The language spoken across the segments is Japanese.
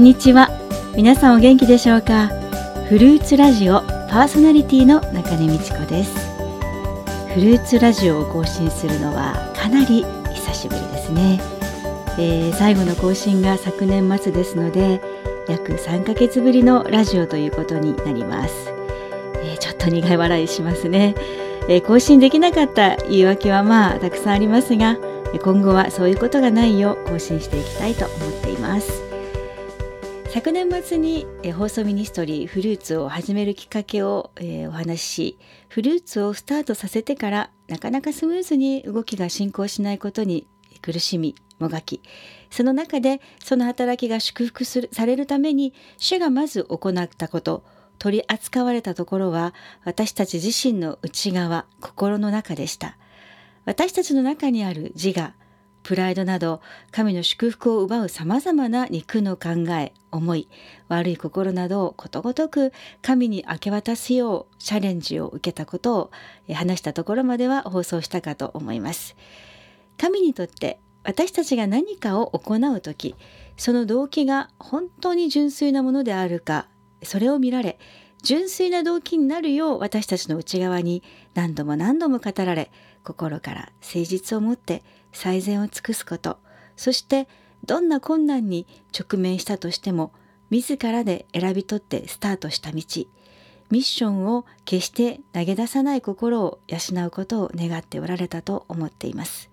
こんにちは。皆さんお元気でしょうか？フルーツラジオパーソナリティの中根美智子です。フルーツラジオを更新するのはかなり久しぶりですね、えー、最後の更新が昨年末ですので約3ヶ月ぶりのラジオということになります、えー、ちょっと苦い笑いしますね、えー、更新できなかった言い訳はまあたくさんありますが今後はそういうことがないよう更新していきたいと思っています。昨年末に放送ミニストリーフルーツを始めるきっかけを、え、お話ししフルーツをスタートさせてからなかなかスムーズに動きが進行しないことに苦しみもがきその中でその働きが祝福するされるために主がまず行ったこと取り扱われたところは私たち自身の内側心の中でした。私たちの中にある自我プライドなど神の祝福を奪うさまざまな肉の考え思い悪い心などをことごとく神に明け渡すようチャレンジを受けたことを話したところまでは放送したかと思います。神にとって私たちが何かを行う時その動機が本当に純粋なものであるかそれを見られ純粋な動機になるよう私たちの内側に何度も何度も語られ心から誠実を持って最善を尽くすこと。そしてどんな困難に直面したとしても自らで選び取ってスタートした道。ミッションを決して投げ出さない心を養うことを願っておられたと思っています。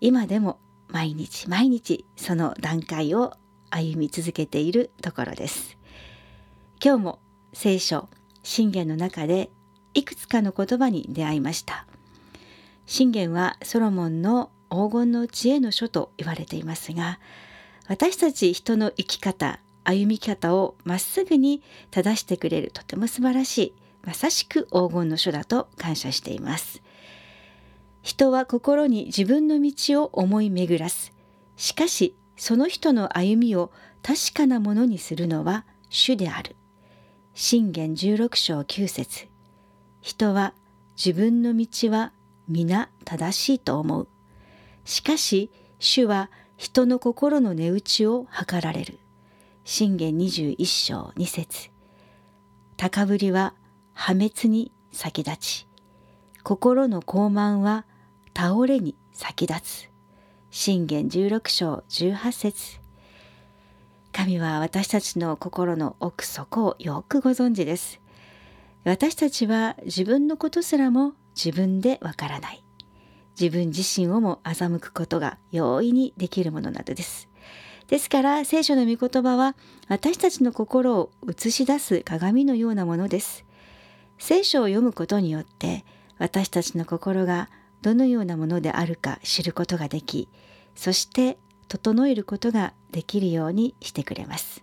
今でも毎日毎日その段階を歩み続けているところです。今日も聖書信玄の中でいくつかの言葉に出会いました。信玄はソロモンの黄金の知恵の書と言われていますが私たち人の生き方歩み方をまっすぐに正してくれるとても素晴らしいまさしく黄金の書だと感謝しています。人は心に自分の道を思い巡らす。しかしその人の歩みを確かなものにするのは主である。信玄16章9節。人は自分の道は皆正しいと思う。しかし主は人の心の値打ちを図られる。信玄21章2節高ぶりは破滅に先立ち、心の傲慢は倒れに先立つ。信玄16章18節神は私たちの心の奥底をよくご存知です。私たちは自分のことすらも自分でわからない。自分自身をも欺くことが容易にできるものなどです。ですから聖書の御言葉は私たちの心を映し出す鏡のようなものです。聖書を読むことによって私たちの心がどのようなものであるか知ることができそして整えることができるようにしてくれます。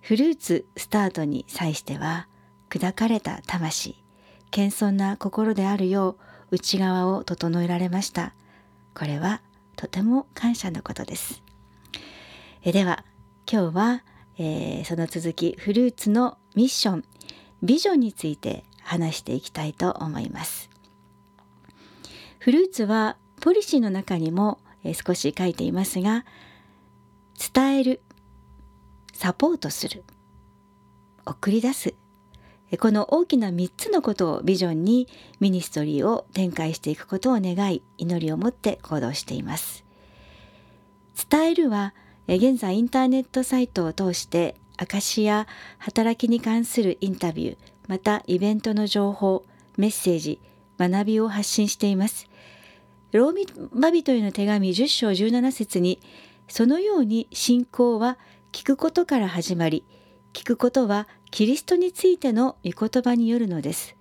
フルーツスタートに際しては砕かれた魂謙遜な心であるよう内側を整えられました。これはとても感謝のことです。えでは今日は、えー、その続きフルーツのミッションビジョンについて話していきたいと思います。フルーツはポリシーの中にも、えー、少し書いていますが伝えるサポートする送り出すこの大きな3つのことをビジョンにミニストリーを展開していくことを願い祈りを持って行動しています。伝えるは現在インターネットサイトを通して証や働きに関するインタビューまたイベントの情報メッセージ学びを発信しています。ローミバビトへの手紙10章17節にそのように信仰は聞くことから始まり聞くことはキリストについての御言葉によるのです。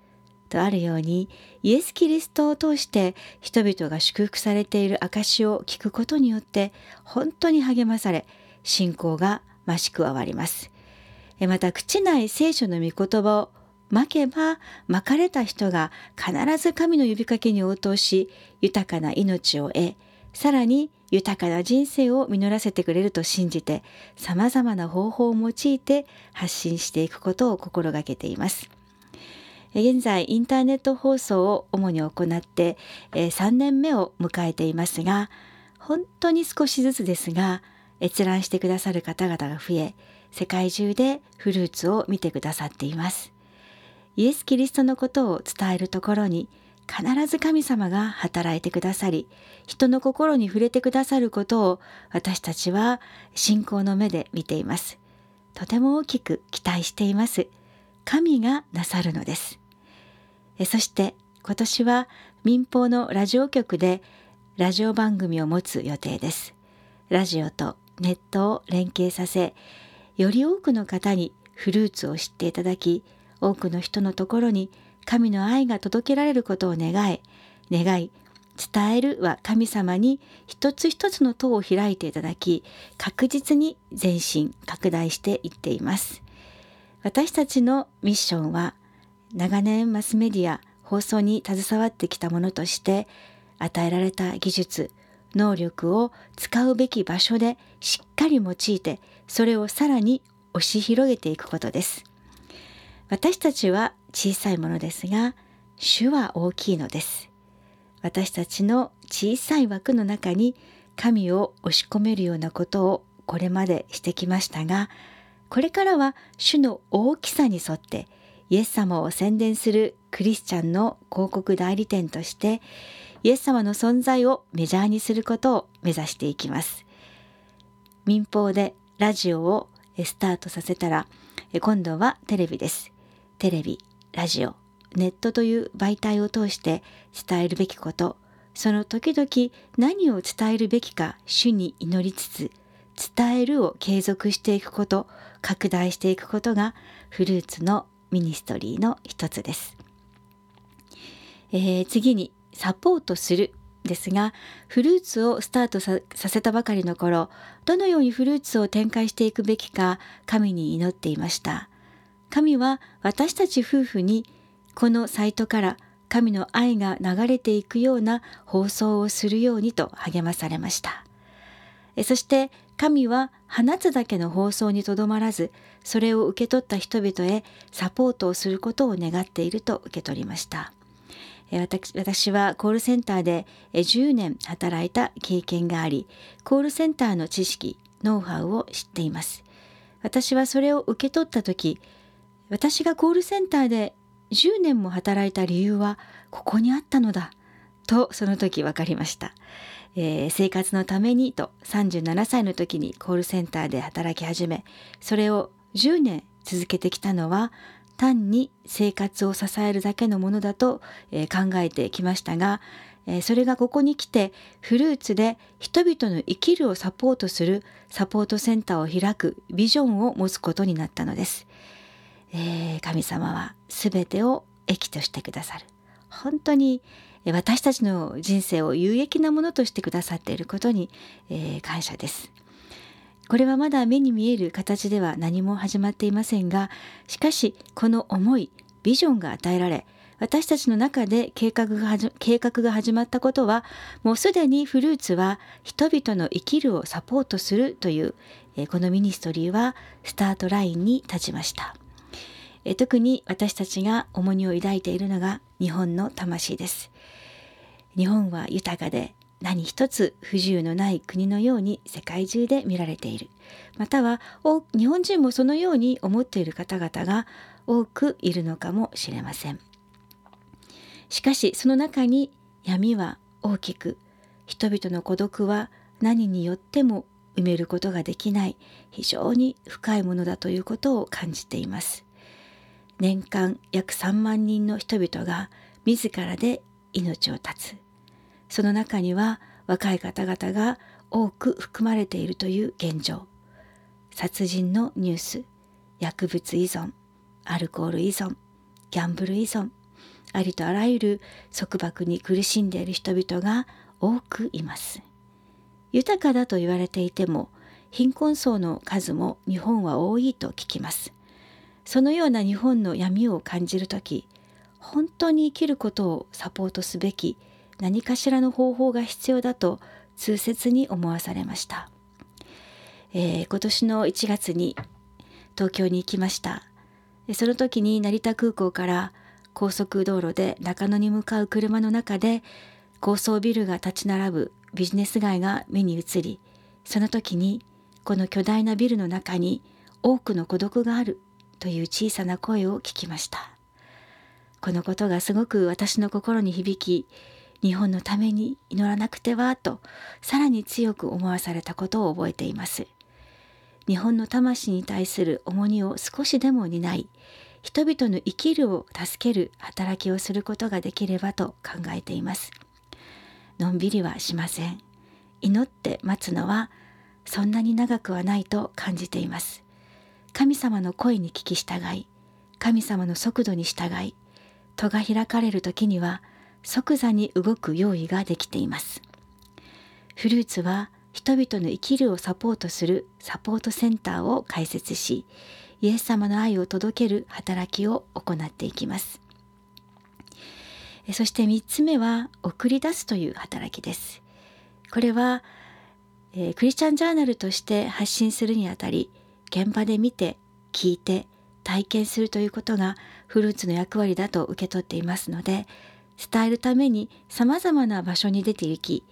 とあるようにイエス・キリストを通して人々が祝福されている証を聞くことによって本当に励まされ信仰が増し加わります。また口内聖書の御言葉をまけばまかれた人が必ず神の呼びかけに応答し豊かな命を得さらに豊かな人生を実らせてくれると信じて様々な方法を用いて発信していくことを心がけています。現在インターネット放送を主に行って3年目を迎えていますが本当に少しずつですが閲覧してくださる方々が増え世界中でフルーツを見てくださっていますイエス・キリストのことを伝えるところに必ず神様が働いてくださり人の心に触れてくださることを私たちは信仰の目で見ています。とても大きく期待しています。神がなさるのです。そして今年は民放のラジオ局でラジオ番組を持つ予定です。ラジオとネットを連携させより多くの方にフルーツを知っていただき多くの人のところに神の愛が届けられることを願い願い伝えるは神様に一つ一つの塔を開いていただき確実に前進拡大していっています。私たちのミッションは長年マスメディア放送に携わってきたものとして与えられた技術能力を使うべき場所でしっかり用いてそれをさらに押し広げていくことです。私たちは小さいものですが主は大きいのです。私たちの小さい枠の中に神を押し込めるようなことをこれまでしてきましたがこれからは主の大きさに沿ってイエス様を宣伝するクリスチャンの広告代理店としてイエス様の存在をメジャーにすることを目指していきます。民放でラジオをスタートさせたら今度はテレビです。テレビラジオネットという媒体を通して伝えるべきことその時々何を伝えるべきか主に祈りつつ伝えるを継続していくこと拡大していくことがフルーツのミニストリーの一つです、えー、次にサポートするですがフルーツをスタートさせたばかりの頃どのようにフルーツを展開していくべきか神に祈っていました。神は私たち夫婦にこのサイトから神の愛が流れていくような放送をするようにと励まされました。そして神は放つだけの放送にとどまらずそれを受け取った人々へサポートをすることを願っていると受け取りました。私はコールセンターで10年働いた経験がありコールセンターの知識ノウハウを知っています。私はそれを受け取った時私がコールセンターで10年も働いた理由はここにあったのだとその時分かりました、えー、生活のためにと37歳の時にコールセンターで働き始めそれを10年続けてきたのは単に生活を支えるだけのものだと、えー、考えてきましたが、えー、それがここに来てフルーツで人々の生きるをサポートするサポートセンターを開くビジョンを持つことになったのです。えー、神様は全てを益としてくださる本当に私たちの人生を有益なものとしてくださっていることに、えー、感謝ですこれはまだ目に見える形では何も始まっていませんがしかしこの思いビジョンが与えられ私たちの中で計画が計画が始まったことはもうすでにフルーツは人々の生きるをサポートするという、このミニストリーはスタートラインに立ちました。え特に私たちが重荷を抱いているのが日本の魂です。日本は豊かで何一つ不自由のない国のように世界中で見られている。または日本人もそのように思っている方々が多くいるのかもしれません。しかしその中に闇は大きく人々の孤独は何によっても埋めることができない非常に深いものだということを感じています。年間約3万人の人々が自らで命を絶つ。その中には若い方々が多く含まれているという現状。殺人のニュース薬物依存アルコール依存ギャンブル依存ありとあらゆる束縛に苦しんでいる人々が多くいます。豊かだと言われていても貧困層の数も日本は多いと聞きます。そのような日本の闇を感じる時本当に生きることをサポートすべき何かしらの方法が必要だと痛切に思わされました、えー、今年の1月に東京に行きました。その時に成田空港から高速道路で中野に向かう車の中で高層ビルが立ち並ぶビジネス街が目に映りその時にこの巨大なビルの中に多くの孤独があるという小さな声を聞きました。このことがすごく私の心に響き日本のために祈らなくてはとさらに強く思わされたことを覚えています。日本の魂に対する重荷を少しでも担い人々の生きるを助ける働きをすることができればと考えています。のんびりはしません。祈って待つのはそんなに長くはないと感じています。神様の声に聞き従い神様の速度に従い戸が開かれる時には即座に動く用意ができています。フルーツは人々の生きるをサポートするサポートセンターを開設しイエス様の愛を届ける働きを行っていきます。そして3つ目は送り出すという働きです。これは、え、クリスチャンジャーナルとして発信するにあたり現場で見て聞いて体験するということがフルーツの役割だと受け取っていますので伝えるためにさまざまな場所に出て行き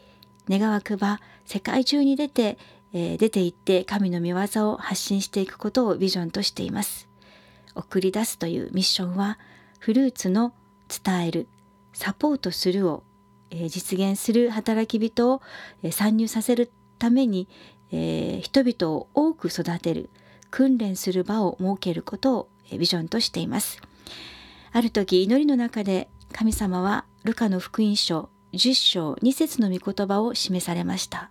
願わくば世界中に出て、えー、出て行って神の御業を発信していくことをビジョンとしています。送り出すというミッションはフルーツの伝えるサポートするを、えー、実現する働き人を、えー、参入させるために、えー、人々を多く育てる訓練する場を設けることを、ビジョンとしています。ある時祈りの中で神様はルカの福音書10章2節の御言葉を示されました。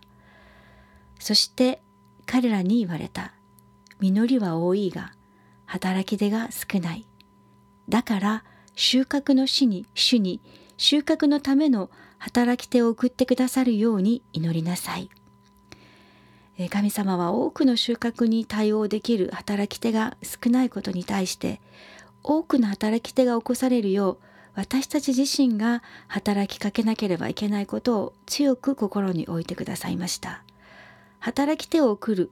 そして彼らに言われた。実りは多いが働き手が少ない。だから収穫の死に主に収穫のための働き手を送ってくださるように祈りなさい。神様は多くの収穫に対応できる働き手が少ないことに対して多くの働き手が起こされるよう私たち自身が働きかけなければいけないことを強く心に置いてくださいました。働き手を送る、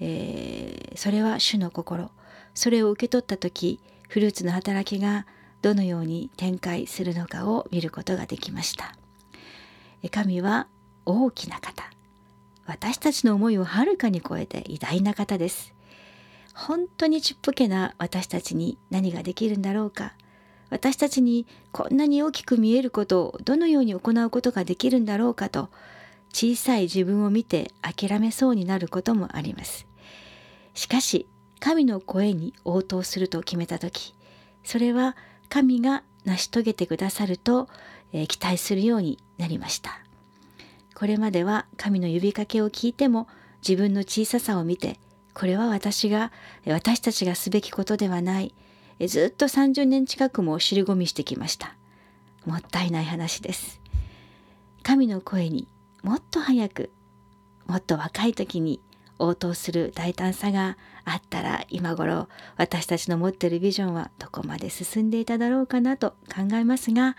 えー、それは主の心それを受け取った時フルーツの働きがどのように展開するのかを見ることができました。神は大きな方。私たちの思いをはるかに超えて偉大な方です本当にちっぽけな私たちに何ができるんだろうか私たちにこんなに大きく見えることをどのように行うことができるんだろうかと小さい自分を見て諦めそうになることもあります。しかし神の声に応答すると決めた時それは神が成し遂げてくださると、えー、期待するようになりました。これまでは神の呼びかけを聞いても自分の小ささを見てこれは私が私たちがすべきことではない。ずっと30年近くも尻込みしてきました。もったいない話です。神の声にもっと早くもっと若い時に応答する大胆さがあったら今頃私たちの持ってるビジョンはどこまで進んでいただろうかなと考えますが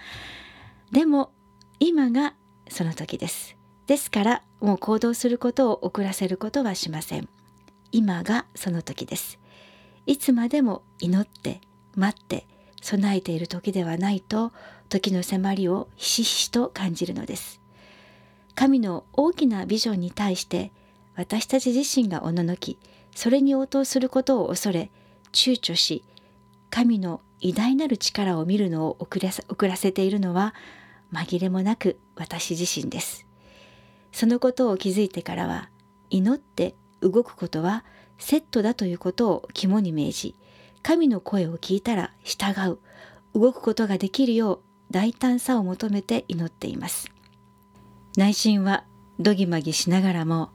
でも今がその時です。ですからもう行動することを遅らせることはしません。今がその時です。いつまでも祈って待って備えている時ではないと時の迫りをひしひしと感じるのです。神の大きなビジョンに対して私たち自身がおののきそれに応答することを恐れ躊躇し神の偉大なる力を見るのを遅らせ遅らせているのは紛れもなく私自身です。そのことを気づいてからは祈って動くことはセットだということを肝に銘じ神の声を聞いたら従う動くことができるよう大胆さを求めて祈っています。内心はどぎまぎしながらも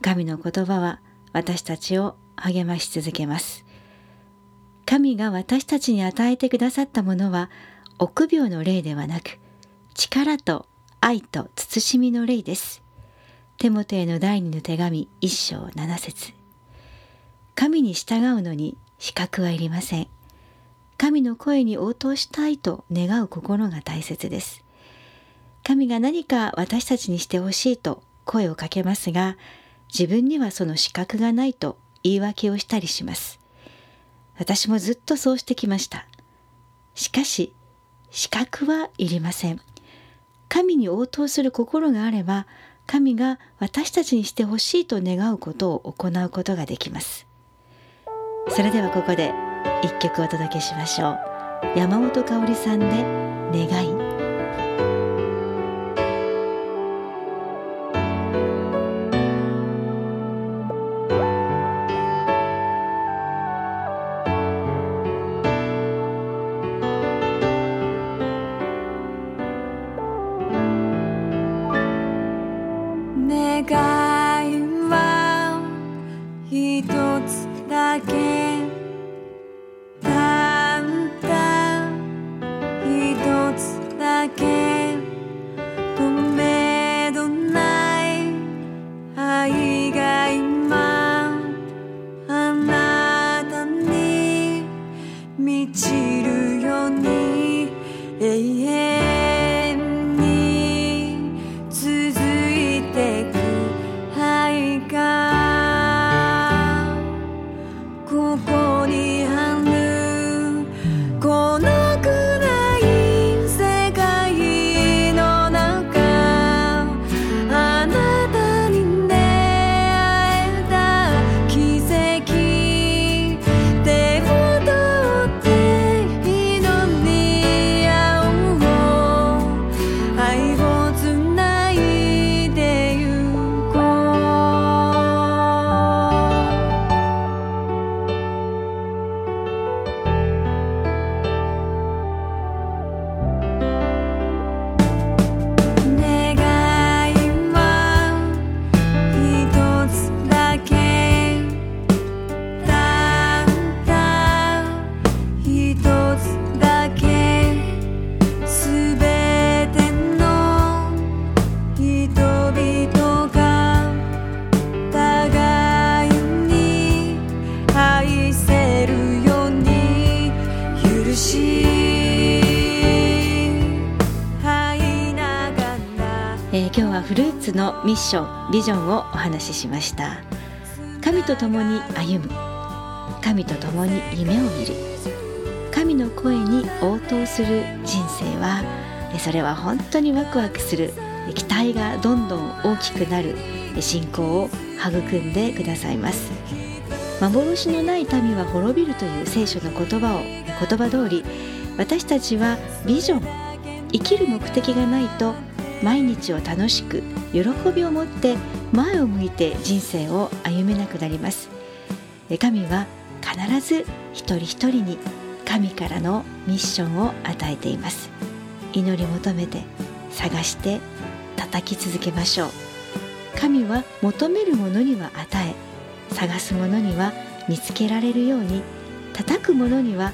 神の言葉は私たちを励まし続けます。神が私たちに与えてくださったものは臆病の霊ではなく力と愛と慎みの霊です。テモテへの第二の手紙一章七節。神に従うのに資格はいりません。神の声に応答したいと願う心が大切です。神が何か私たちにしてほしいと声をかけますが自分にはその資格がないと言い訳をしたりします。私もずっとそうしてきました。しかし資格はいりません。神に応答する心があれば神が私たちにしてほしいと願うことを行うことができます。それではここで一曲お届けしましょう。山本香里さんで願い。今日はフルーツのミッションビジョンをお話ししました。神と共に歩む。神と共に夢を見る。神の声に応答する人生はそれは本当にワクワクする。期待がどんどん大きくなる。信仰を育んでくださいます。幻のない民は滅びるという聖書の言葉を言葉通り私たちはビジョン生きる目的がないと毎日を楽しく喜びを持って前を向いて人生を歩めなくなります。神は必ず一人一人に神からのミッションを与えています。祈り求めて探して叩き続けましょう。神は求める者には与え探す者には見つけられるように叩く者には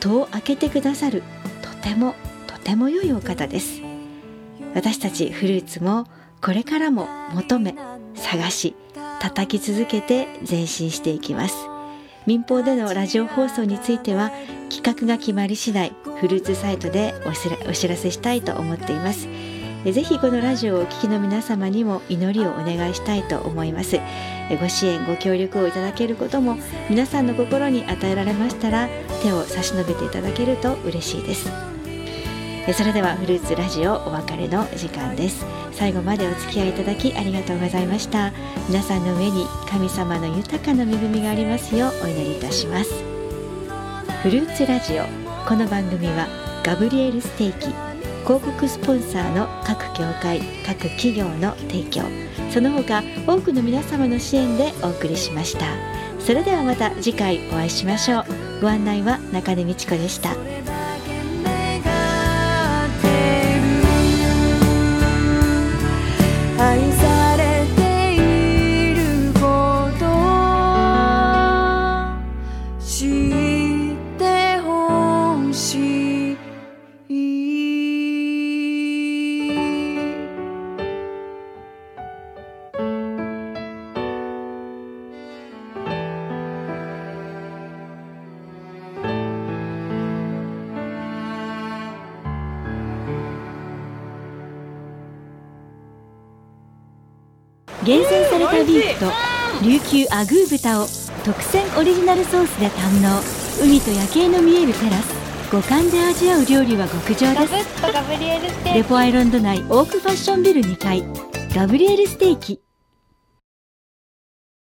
戸を開けてくださるとてもとても良いお方です。私たちフルーツもこれからも求め探し叩き続けて前進していきます。民放でのラジオ放送については企画が決まり次第フルーツサイトでお知らせしたいと思っています。ぜひこのラジオをお聴きの皆様にも祈りをお願いしたいと思います。ご支援ご協力をいただけることも皆さんの心に与えられましたら手を差し伸べていただけると嬉しいです。それではフルーツラジオお別れの時間です。最後までお付き合いいただきありがとうございました。皆さんの上に神様の豊かな恵みがありますようお祈りいたします。フルーツラジオ。この番組はガブリエルステーキ。広告スポンサーの各協会各企業の提供。その他多くの皆様の支援でお送りしました。それではまた次回お会いしましょう。ご案内は中根美智子でした。厳選されたビーフと琉球アグー豚を特選オリジナルソースで堪能。海と夜景の見えるテラス。五感で味わう料理は極上です。レポアイランド内オークファッションビル2階。ガブリエルステーキ